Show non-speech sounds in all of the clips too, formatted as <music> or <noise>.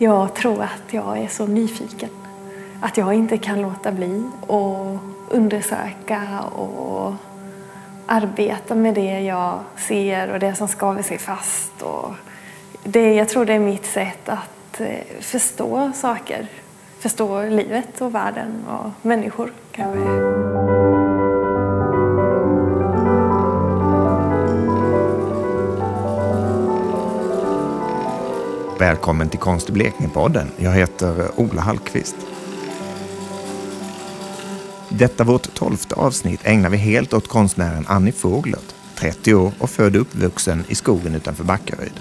Jag tror att jag är så nyfiken. Att jag inte kan låta bli att undersöka och arbeta med det jag ser och det som skaver sig fast. Och det, jag tror det är mitt sätt att eh, förstå saker. Förstå livet och världen och människor kanske. Välkommen till Konst i Blekinge-podden. Jag heter Ola Hallqvist. Detta vårt tolfte avsnitt ägnar vi helt åt konstnären Annie Foglert, 30 år och född och uppvuxen i skogen utanför Backaryd.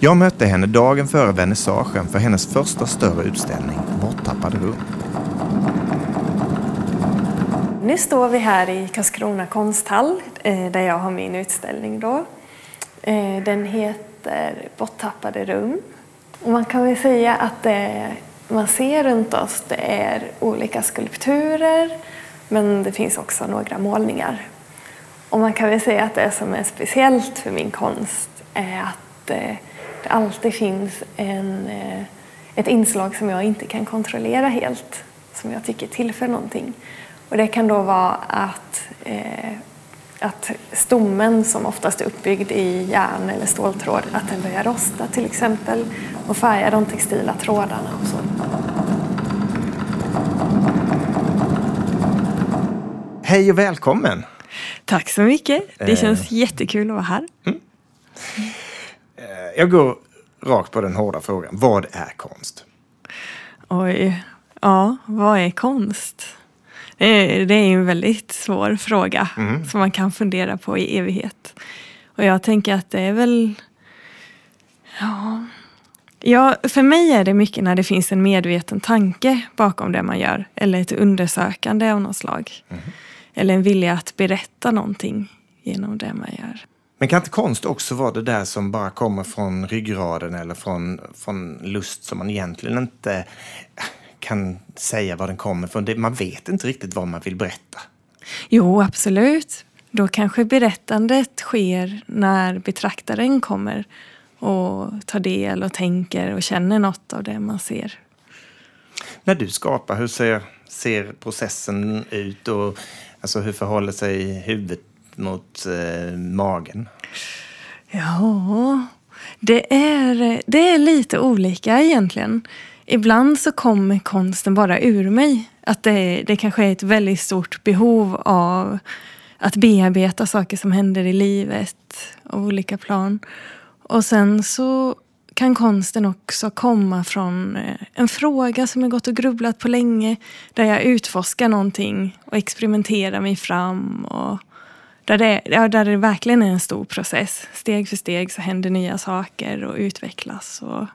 Jag mötte henne dagen före vernissagen för hennes första större utställning, Borttappade rum. Nu står vi här i Karlskrona konsthall eh, där jag har min utställning. Då. Eh, den heter Borttappade rum. Och man kan väl säga att det man ser runt oss det är olika skulpturer men det finns också några målningar. Och man kan väl säga att det som är speciellt för min konst är att eh, det alltid finns en, eh, ett inslag som jag inte kan kontrollera helt, som jag tycker tillför någonting. Och det kan då vara att, eh, att stommen som oftast är uppbyggd i järn eller ståltråd, att den börjar rosta till exempel och färga de textila trådarna och så. Hej och välkommen! Tack så mycket. Det känns eh. jättekul att vara här. Mm. Eh, jag går rakt på den hårda frågan. Vad är konst? Oj, ja, vad är konst? Det är, det är en väldigt svår fråga mm. som man kan fundera på i evighet. Och jag tänker att det är väl... Ja, ja, för mig är det mycket när det finns en medveten tanke bakom det man gör. Eller ett undersökande av något slag. Mm. Eller en vilja att berätta någonting genom det man gör. Men kan inte konst också vara det där som bara kommer från ryggraden eller från, från lust som man egentligen inte kan säga var den kommer från? Man vet inte riktigt vad man vill berätta. Jo, absolut. Då kanske berättandet sker när betraktaren kommer och tar del och tänker och känner något av det man ser. När du skapar, hur ser, ser processen ut? Och, alltså, hur förhåller sig huvudet mot eh, magen? Ja, det är, det är lite olika egentligen. Ibland så kommer konsten bara ur mig. Att det, det kanske är ett väldigt stort behov av att bearbeta saker som händer i livet av olika plan. Och sen så kan konsten också komma från eh, en fråga som jag gått och grubblat på länge. Där jag utforskar någonting och experimenterar mig fram. Och där, det, ja, där det verkligen är en stor process. Steg för steg så händer nya saker och utvecklas. Och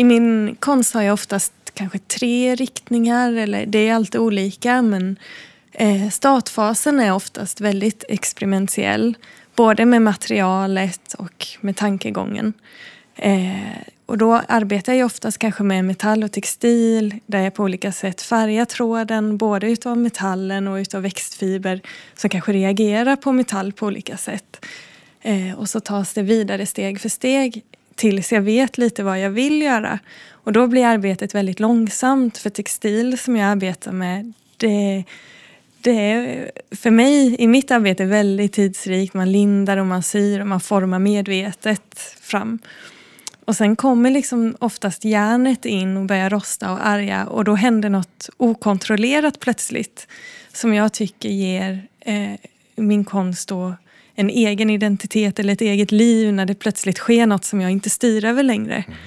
i min konst har jag oftast kanske tre riktningar. Eller det är alltid olika men eh, startfasen är oftast väldigt experimentell. Både med materialet och med tankegången. Eh, och då arbetar jag oftast kanske med metall och textil där jag på olika sätt färgar tråden både utav metallen och utav växtfiber som kanske reagerar på metall på olika sätt. Eh, och så tas det vidare steg för steg tills jag vet lite vad jag vill göra. Och då blir arbetet väldigt långsamt för textil som jag arbetar med det det är för mig i mitt arbete väldigt tidsrikt. Man lindar och man syr och man formar medvetet fram. Och sen kommer liksom oftast järnet in och börjar rosta och arga och då händer något okontrollerat plötsligt som jag tycker ger eh, min konst då en egen identitet eller ett eget liv när det plötsligt sker något som jag inte styr över längre. Mm.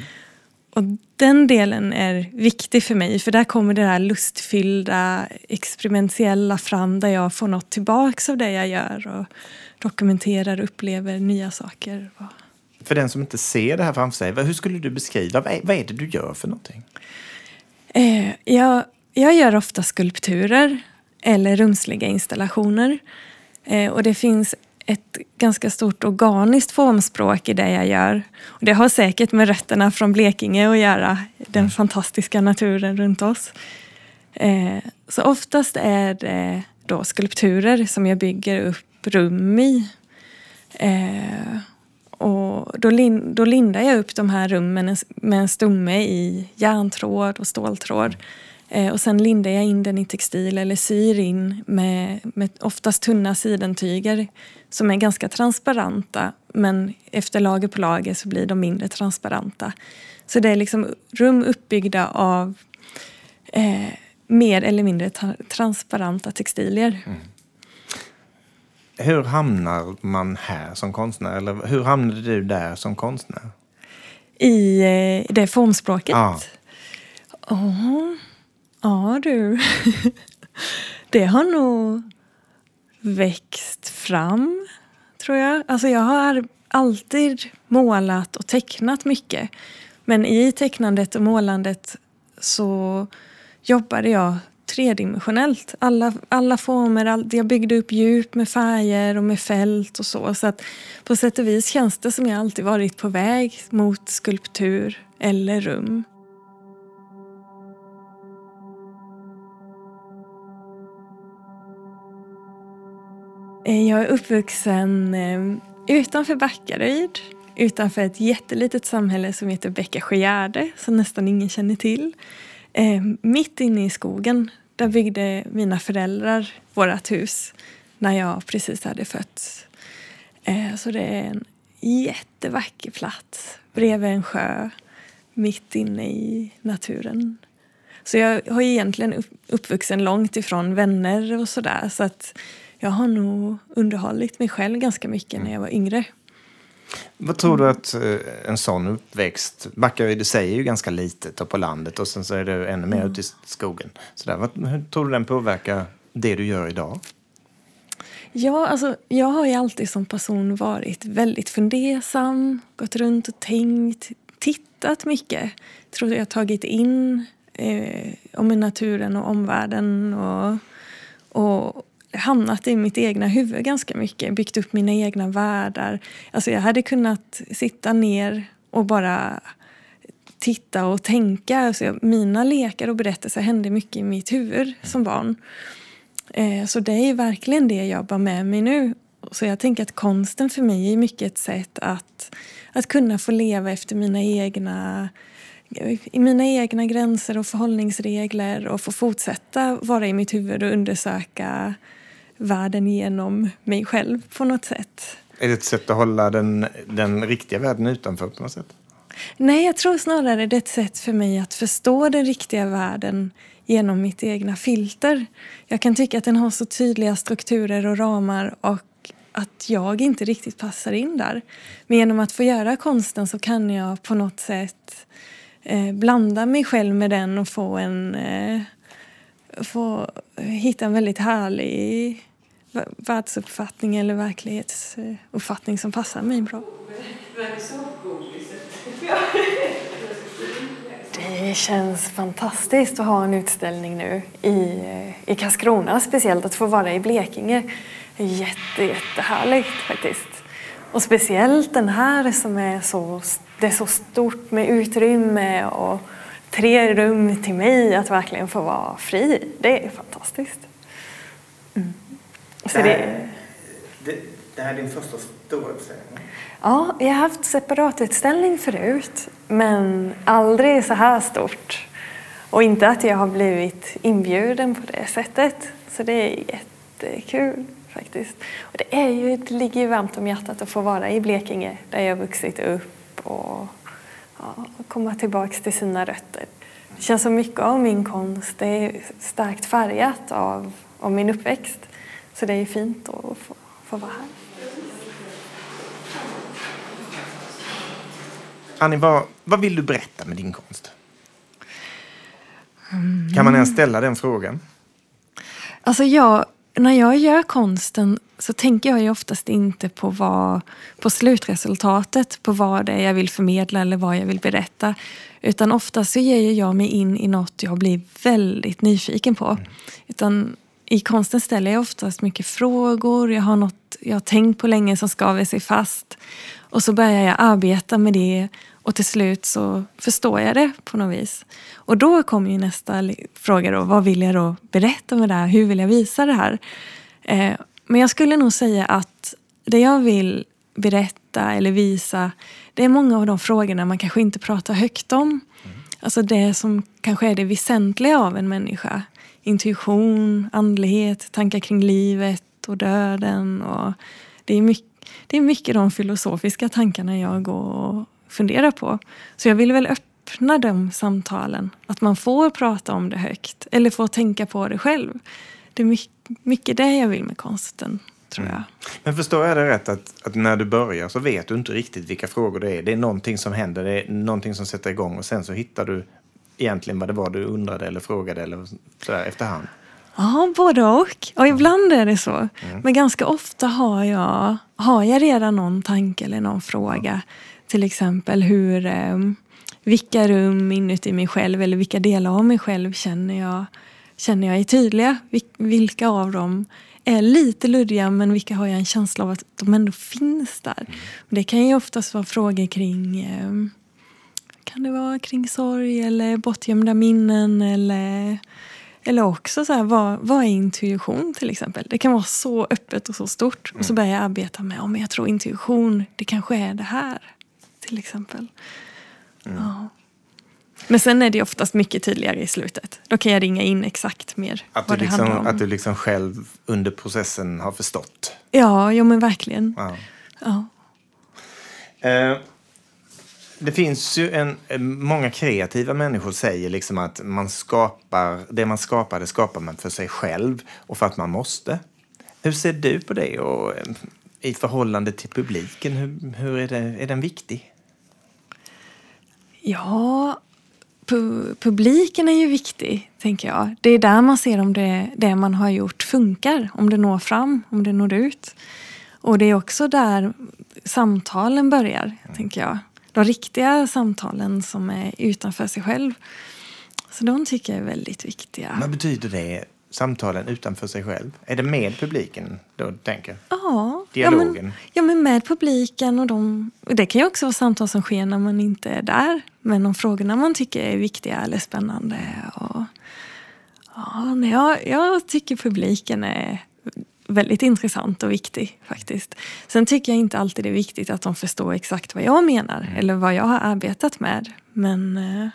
Och den delen är viktig för mig för där kommer det här lustfyllda, experimentella fram där jag får något tillbaks av det jag gör och dokumenterar och upplever nya saker. För den som inte ser det här framför sig, hur skulle du beskriva, vad är, vad är det du gör för någonting? Eh, jag, jag gör ofta skulpturer eller rumsliga installationer. Eh, och det finns ett ganska stort organiskt formspråk i det jag gör. Och det har säkert med rötterna från Blekinge att göra, den mm. fantastiska naturen runt oss. Eh, så oftast är det då skulpturer som jag bygger upp rum i. Eh, och då, lin, då lindar jag upp de här rummen med en stomme i järntråd och ståltråd. Eh, och sen lindar jag in den i textil eller syr in med, med oftast tunna sidentyger som är ganska transparenta men efter lager på lager så blir de mindre transparenta. Så det är liksom rum uppbyggda av eh, mer eller mindre tra transparenta textilier. Mm. Hur hamnar man här som konstnär? Eller hur hamnade du där som konstnär? I eh, det formspråket? Ja. Oh. Ja du. <laughs> det har nog växt fram, tror jag. Alltså jag har alltid målat och tecknat mycket. Men i tecknandet och målandet så jobbade jag tredimensionellt. Alla, alla former, all, jag byggde upp djup med färger och med fält och så. Så att på sätt och vis känns det som jag alltid varit på väg mot skulptur eller rum. Eh, jag är uppvuxen eh, utanför Backaryd, utanför ett jättelitet samhälle som heter Bäckasjögärde, som nästan ingen känner till. Eh, mitt inne i skogen, där byggde mina föräldrar vårt hus när jag precis hade fötts. Så det är en jättevacker plats bredvid en sjö, mitt inne i naturen. Så jag har egentligen uppvuxen långt ifrån vänner och sådär. Så att jag har nog underhållit mig själv ganska mycket mm. när jag var yngre. Vad tror du att eh, en sån uppväxt, Backaryd säger ju ganska litet och på landet och sen så är det ännu mer mm. ute i skogen. Så där, vad, hur tror du den påverkar det du gör idag? Ja, alltså, jag har ju alltid som person varit väldigt fundersam, gått runt och tänkt, tittat mycket. Tror jag har tagit in eh, om naturen och omvärlden och, och, hamnat i mitt egna huvud ganska mycket, byggt upp mina egna världar. Alltså jag hade kunnat sitta ner och bara titta och tänka. Alltså mina lekar och berättelser hände mycket i mitt huvud som barn. Eh, så det är verkligen det jag bär med mig nu. Så jag tänker att konsten för mig är mycket ett sätt att, att kunna få leva efter mina egna i mina egna gränser och förhållningsregler och få fortsätta vara i mitt huvud och undersöka världen genom mig själv på något sätt. Är det ett sätt att hålla den, den riktiga världen utanför på något sätt? Nej, jag tror snarare det är ett sätt för mig att förstå den riktiga världen genom mitt egna filter. Jag kan tycka att den har så tydliga strukturer och ramar och att jag inte riktigt passar in där. Men genom att få göra konsten så kan jag på något sätt eh, blanda mig själv med den och få en eh, få hitta en väldigt härlig världsuppfattning eller verklighetsuppfattning som passar mig bra. Det känns fantastiskt att ha en utställning nu i, i Karlskrona, speciellt att få vara i Blekinge. Jätte, jättehärligt faktiskt. Och speciellt den här som är så, det är så stort med utrymme och tre rum till mig att verkligen få vara fri. Det är fantastiskt. Så det, här, det, det här är din första stora utställning? Ja, jag har haft separatutställning förut, men aldrig så här stort. Och inte att jag har blivit inbjuden på det sättet. Så det är jättekul faktiskt. Och det, är ju, det ligger ju varmt om hjärtat att få vara i Blekinge där jag vuxit upp och ja, komma tillbaka till sina rötter. Det känns som mycket av min konst det är starkt färgat av, av min uppväxt. Så det är fint att få, få vara här. Annie, vad, vad vill du berätta med din konst? Mm. Kan man ens ställa den frågan? Alltså jag, när jag gör konsten så tänker jag ju oftast inte på, vad, på slutresultatet, på vad det är jag vill förmedla eller vad jag vill berätta. Utan oftast så ger jag mig in i något jag blir väldigt nyfiken på. Mm. Utan i konsten ställer jag oftast mycket frågor, jag har något jag har tänkt på länge som skaver sig fast. Och så börjar jag arbeta med det och till slut så förstår jag det på något vis. Och då kommer ju nästa fråga då, vad vill jag då berätta med det här? Hur vill jag visa det här? Eh, men jag skulle nog säga att det jag vill berätta eller visa. Det är många av de frågorna man kanske inte pratar högt om. Mm. Alltså det som kanske är det väsentliga av en människa. Intuition, andlighet, tankar kring livet och döden. Och det, är mycket, det är mycket de filosofiska tankarna jag går och funderar på. Så jag vill väl öppna de samtalen. Att man får prata om det högt eller får tänka på det själv. Det är mycket, mycket det jag vill med konsten tror jag. Mm. Men förstår jag det rätt att, att, när du börjar så vet du inte riktigt vilka frågor det är? Det är någonting som händer, det är någonting som sätter igång och sen så hittar du egentligen vad det var du undrade eller frågade eller sådär efterhand? Ja, både och. Och ibland är det så. Mm. Men ganska ofta har jag, har jag redan någon tanke eller någon fråga. Till exempel hur, eh, vilka rum inuti mig själv eller vilka delar av mig själv känner jag, känner jag är tydliga. Vilka av dem är lite luddiga men vilka har jag en känsla av att de ändå finns där. Mm. Det kan ju oftast vara frågor kring eh, kan det vara kring sorg eller bortgömda minnen eller eller också så här, vad, vad är intuition till exempel? Det kan vara så öppet och så stort. Mm. Och så mm. börjar jag arbeta med, om jag tror intuition, det kanske är det här. Till exempel. Mm. Ja. Men sen är det oftast mycket tydligare i slutet. Då kan jag ringa in exakt mer att vad det liksom, handlar om. Att du liksom själv under processen har förstått? Ja, ja men verkligen. Ja. ja. Eh, det finns ju en, många kreativa människor säger liksom att man skapar, det man skapar det skapar man för sig själv och för att man måste. Hur ser du på det och eh, i förhållande till publiken, hur, hur är, det, är den viktig? Ja, pu publiken är ju viktig, tänker jag. Det är där man ser om det, det man har gjort funkar, om det når fram, om det når ut. Och det är också där samtalen börjar, mm. tänker jag de riktiga samtalen som är utanför sig själv. Så de tycker jag är väldigt viktiga. Vad betyder det, samtalen utanför sig själv? Är det med publiken då, tänker Ja. Dialogen? Ja men, ja, men med publiken och de... Det kan ju också vara samtal som sker när man inte är där. Men de frågorna man tycker är viktiga eller spännande. Och, ja, jag, jag tycker publiken är väldigt intressant och viktig faktiskt. Sen tycker jag inte alltid det är viktigt att de förstår exakt vad jag menar mm. eller vad jag har arbetat med. Men... Eh,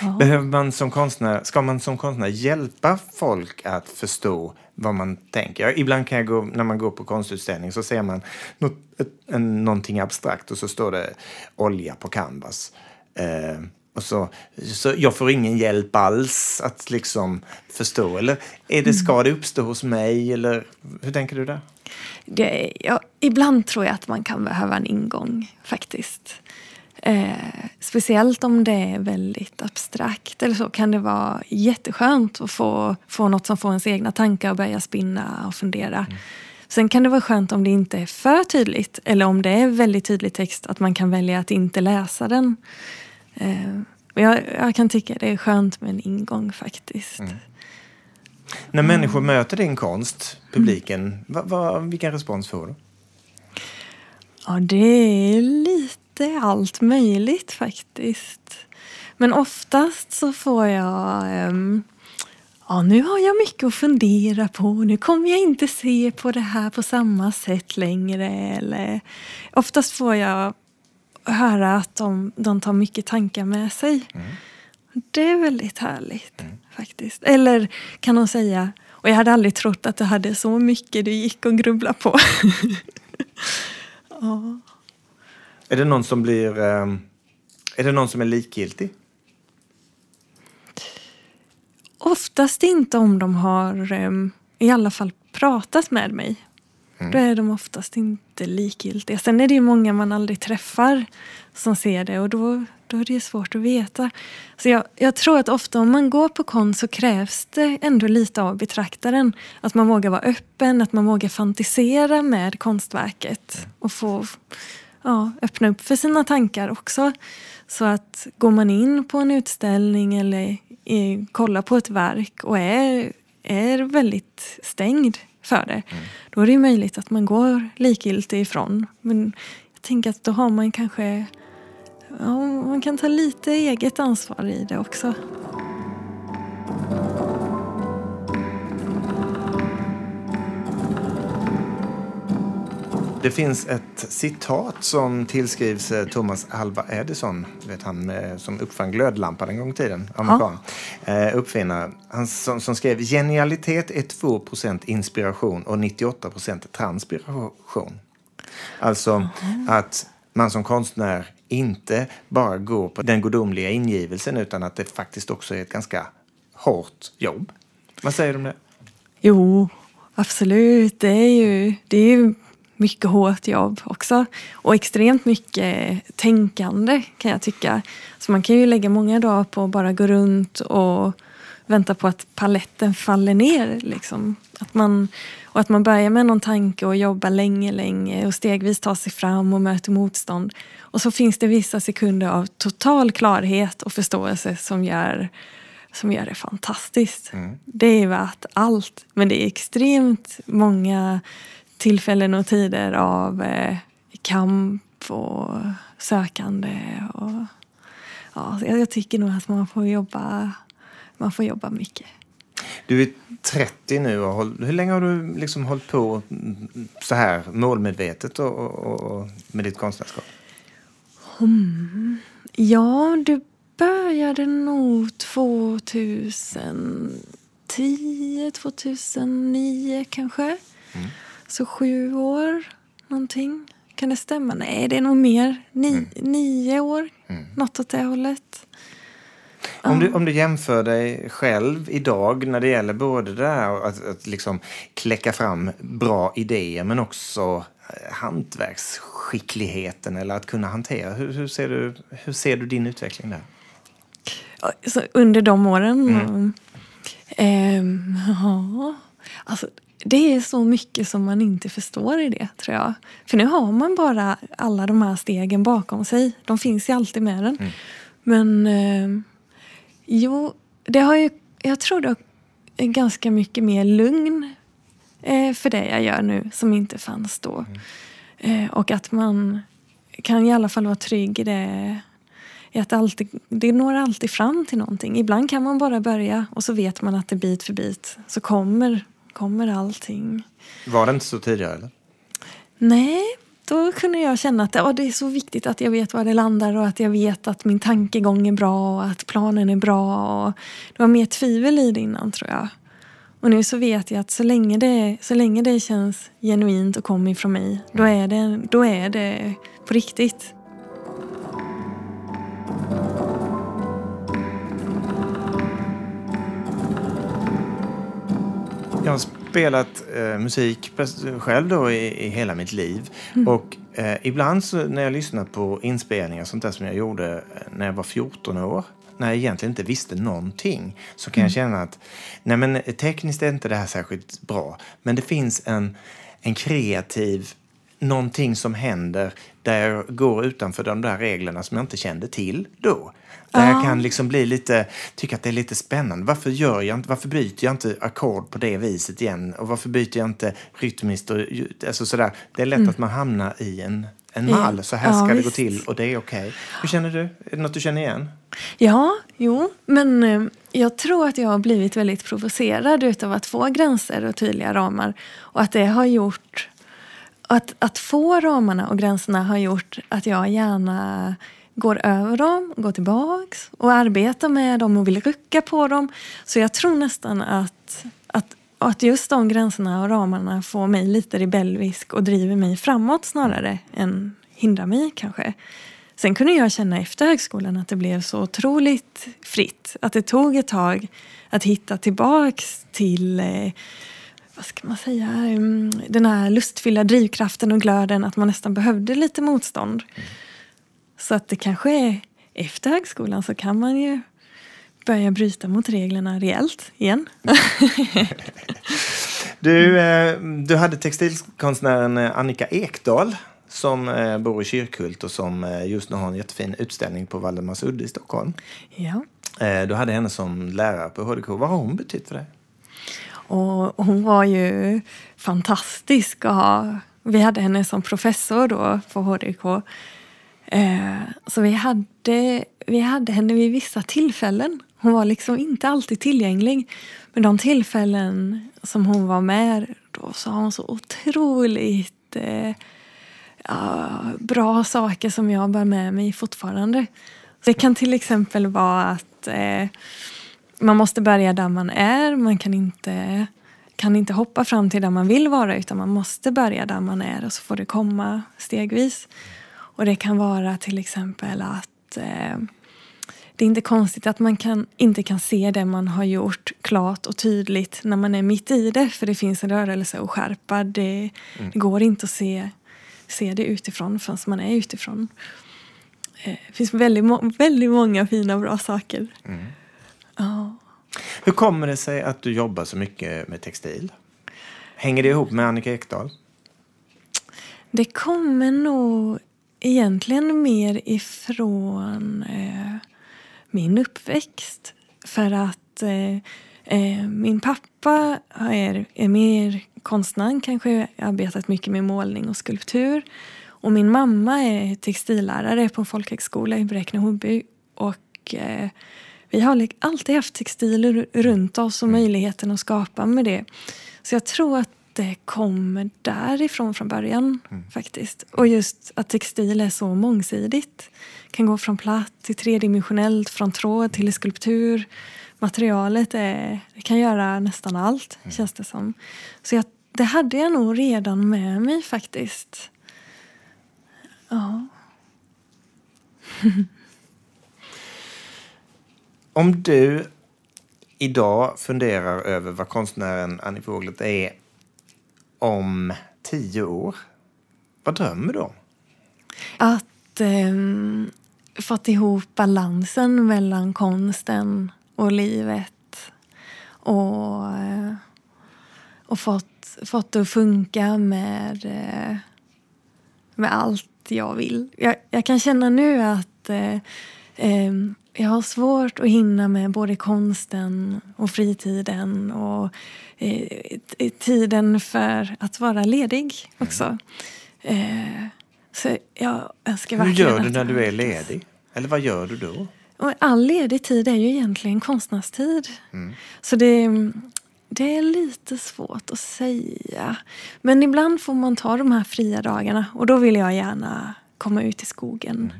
ja. Behöver man som konstnär, ska man som konstnär hjälpa folk att förstå vad man tänker? Ibland kan jag gå, när man går på konstutställning så ser man något, ett, en, någonting abstrakt och så står det olja på canvas. Eh, och så, så jag får ingen hjälp alls att liksom förstå. Eller är det, ska det uppstå hos mig? Eller hur tänker du där? Det, ja, ibland tror jag att man kan behöva en ingång faktiskt. Eh, speciellt om det är väldigt abstrakt eller så kan det vara jätteskönt att få, få något som får ens egna tankar och börja spinna och fundera. Mm. Sen kan det vara skönt om det inte är för tydligt eller om det är väldigt tydlig text att man kan välja att inte läsa den. Eh, jag, jag, kan tycka det är skönt med en ingång faktiskt. Mm. När människor mm. möter din konst, publiken, mm. va, va, vilken respons får du? Ja, det är lite allt möjligt faktiskt. Men oftast så får jag um, Ja, nu har jag mycket att fundera på. Nu kommer jag inte se på det här på samma sätt längre. Eller, oftast får jag höra att de, de tar mycket tankar med sig. Mm. Det är väldigt härligt mm. faktiskt. Eller kan de säga, och jag hade aldrig trott att du hade så mycket du gick och grubbla på. <laughs> ja. Är det någon som blir... Um, är det någon som är likgiltig? Oftast inte om de har um, i alla fall pratat med mig. Mm. Då är de oftast inte likgiltiga. Sen är det ju många man aldrig träffar som ser det och då, då är det svårt att veta. Så jag, jag tror att ofta om man går på konst så krävs det ändå lite av betraktaren. Att man vågar vara öppen, att man vågar fantisera med konstverket och få ja, öppna upp för sina tankar också. Så att går man in på en utställning eller i, kollar på ett verk och är, är väldigt stängd för det. Mm. Då är det möjligt att man går likgiltig ifrån. Men jag tänker att då har man kanske... Ja, man kan ta lite eget ansvar i det också. Det finns ett citat som tillskrivs eh, Thomas Alva Edison, vet han med, som uppfann glödlampan en gång i tiden, amerikan. Ja. Eh, uppfinnare. Han som, som, skrev genialitet är 2% inspiration och 98% transpiration. Alltså att man som konstnär inte bara går på den godomliga ingivelsen utan att det faktiskt också är ett ganska hårt jobb. Vad säger du om det? Jo, absolut. Det är ju, det är ju mycket hårt jobb också. Och extremt mycket tänkande kan jag tycka. Så man kan ju lägga många dagar på att bara gå runt och vänta på att paletten faller ner. Liksom. Att man, och att man börjar med någon tanke och jobbar länge, länge och stegvis tar sig fram och möter motstånd. Och så finns det vissa sekunder av total klarhet och förståelse som gör, som gör det fantastiskt. Mm. Det är värt allt. Men det är extremt många tillfällen och tider av eh, kamp och sökande. Och, ja, jag tycker nog att man får jobba, man får jobba mycket. Du är 30 nu. Och håll, hur länge har du liksom hållit på så här målmedvetet och, och, och med ditt konstnärskap? Mm. Ja, det började nog 2010, 2009 kanske. Mm. Så sju år någonting. Kan det stämma? Nej, det är nog mer. Ni, mm. Nio år, mm. något åt det hållet. Om du, om du jämför dig själv idag när det gäller både det här att, att liksom kläcka fram bra idéer men också eh, hantverksskickligheten eller att kunna hantera. Hur, hur, ser, du, hur ser du din utveckling där? Så under de åren? Mm. Ähm, ja, alltså, det är så mycket som man inte förstår i det, tror jag. För nu har man bara alla de här stegen bakom sig. De finns ju alltid med den. Mm. Men eh, jo, det har ju, jag tror det är ganska mycket mer lugn eh, för det jag gör nu som inte fanns då. Mm. Eh, och att man kan i alla fall vara trygg i det att alltid, det når alltid fram till någonting. Ibland kan man bara börja och så vet man att det bit för bit så kommer kommer allting. Var det inte så tidigare? Eller? Nej, då kunde jag känna att ja, det är så viktigt att jag vet var det landar och att jag vet att min tankegång är bra och att planen är bra. Och det var mer tvivel i det innan tror jag. Och nu så vet jag att så länge det, så länge det känns genuint och kommer ifrån mig, då är det, då är det på riktigt. Jag har spelat eh, musik själv då i, i, hela mitt liv. Mm. Och eh, ibland så, när jag lyssnar på inspelningar sånt där som jag gjorde eh, när jag var 14 år när jag egentligen inte visste någonting så kan mm. jag känna att nej men, tekniskt är inte det här särskilt bra. Men det finns en, en kreativ någonting som händer där jag går utanför de där reglerna som jag inte kände till då. Där ja. jag kan liksom bli lite, tycka att det är lite spännande. Varför, gör jag inte, varför byter jag inte ackord på det viset igen? Och varför byter jag inte rytmiskt? Och, alltså sådär. Det är lätt mm. att man hamnar i en, en mall. Så här ska ja, det gå till och det är okej. Okay. Hur känner du? Är det något du känner igen? Ja, jo, men eh, jag tror att jag har blivit väldigt provocerad av att få gränser och tydliga ramar. Och att det har gjort att, att få ramarna och gränserna har gjort att jag gärna går över dem, går tillbaks och arbetar med dem och vill rucka på dem. Så jag tror nästan att, att, att just de gränserna och ramarna får mig lite rebellisk och driver mig framåt snarare än hindrar mig kanske. Sen kunde jag känna efter högskolan att det blev så otroligt fritt. Att det tog ett tag att hitta tillbaks till eh, vad ska man säga, mm, den här lustfyllda drivkraften och glöden att man nästan behövde lite motstånd. Mm. Så att det kanske är efter högskolan så kan man ju börja bryta mot reglerna rejält igen. <laughs> du, eh, du hade textilkonstnären eh, Annika Ekdahl som eh, bor i Kyrkhult och som just nu har en jättefin utställning på Valdemarsudde i Stockholm. Ja. Du hade henne som lärare på HDK. Vad har hon betytt för dig? Och hon var ju fantastisk att ha. Vi hade henne som professor då på HDK. Eh, så vi hade, vi hade henne vid vissa tillfällen. Hon var liksom inte alltid tillgänglig. Men de tillfällen som hon var med då sa hon så otroligt eh, ja, bra saker som jag bär med mig fortfarande. Det kan till exempel vara att eh, man måste börja där man är. Man kan inte, kan inte hoppa fram till där man vill vara utan man måste börja där man är och så får det komma stegvis. Och det kan vara till exempel att eh, det är inte konstigt att man kan, inte kan se det man har gjort klart och tydligt när man är mitt i det. För det finns en rörelse och skärpa. Det, mm. det går inte att se, se det utifrån förrän man är utifrån. Eh, det finns väldigt, väldigt många fina bra saker. Mm. Hur kommer det sig att du jobbar så mycket med textil? Hänger det ihop med Annika Ekdahl? Det kommer nog egentligen mer ifrån eh, min uppväxt. För att eh, eh, min pappa är, är mer konstnär, kanske arbetat mycket med målning och skulptur. Och min mamma är textillärare på en folkhögskola i Bräkne-Hoby. Och eh, vi har alltid haft textiler runt oss och mm. möjligheten att skapa med det. Så jag tror att det kommer därifrån från början mm. faktiskt. Och just att textil är så mångsidigt. Kan gå från platt till tredimensionellt, från tråd till skulptur. Materialet är, det kan göra nästan allt, mm. känns det som. Så jag, det hade jag nog redan med mig faktiskt. Ja. <laughs> Om du idag funderar över vad konstnären Annie Fåglet är om tio år, vad drömmer du om? Att eh, fått ihop balansen mellan konsten och livet. Och, eh, och fått, fått det att funka med, eh, med allt jag vill. Jag, jag kan känna nu att eh, ehm, jag har svårt att hinna med både konsten och fritiden och eh, tiden för att vara ledig också. Eh, så jag önskar Hur gör du när du är ledig? Eller vad gör du då? All ledig tid är ju egentligen konstnärstid. Mm. Så det, det är lite svårt att säga. Men ibland får man ta de här fria dagarna och då vill jag gärna komma ut i skogen. Mm.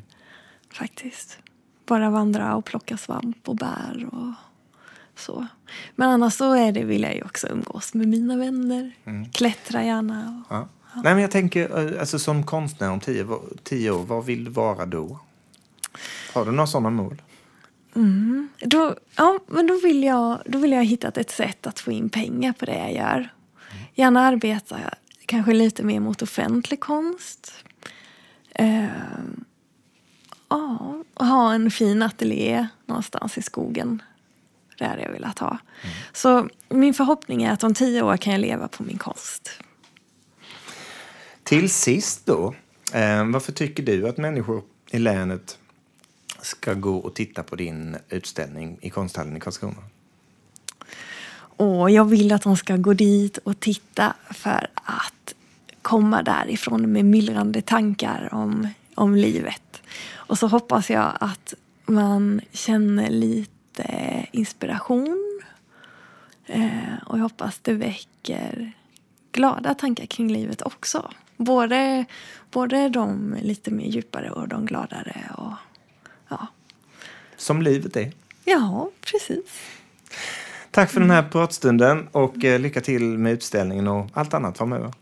Faktiskt bara vandra och plocka svamp och bär och så. Men annars så är det, vill jag ju också umgås med mina vänner. Mm. Klättra gärna. Och, ja. Ja. Nej, men jag tänker, eh, alltså, som konstnär om tio, tio år, vad vill du vara då? Har du några sådana mål? Mm. Då, ja, men då vill, jag, då vill jag ha hittat ett sätt att få in pengar på det jag gör. Mm. Gärna arbeta kanske lite mer mot offentlig konst. Eh, Ja, och ha en fin ateljé någonstans i skogen. Det hade jag velat ha. Mm. Så min förhoppning är att om tio år kan jag leva på min konst. Till sist då, eh, varför tycker du att människor i länet ska gå och titta på din utställning i konsthallen i Karlskrona? Och jag vill att de ska gå dit och titta för att komma därifrån med myllrande tankar om, om livet och så hoppas jag att man känner lite inspiration. Eh, och jag hoppas det väcker glada tankar kring livet också. Både, både de lite mer djupare och de gladare. Och, ja. Som livet är. Ja, precis. Tack för den här pratstunden och eh, lycka till med utställningen och allt annat framöver.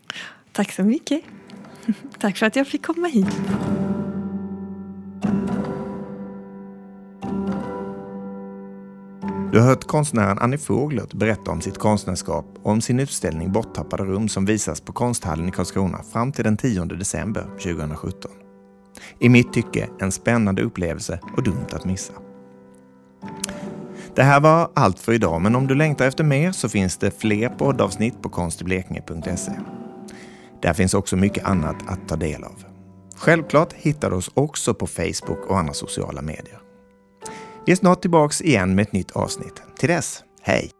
Tack så mycket. <laughs> Tack för att jag fick komma hit. Du har hört konstnären Annie Foglert berätta om sitt konstnärskap och om sin utställning Borttappade rum som visas på Konsthallen i Karlskrona fram till den 10 december 2017. I mitt tycke en spännande upplevelse och dumt att missa. Det här var allt för idag, men om du längtar efter mer så finns det fler poddavsnitt på konstiblekinge.se. Där finns också mycket annat att ta del av. Självklart hittar du oss också på Facebook och andra sociala medier. Vi är snart tillbaks igen med ett nytt avsnitt. Till dess, hej!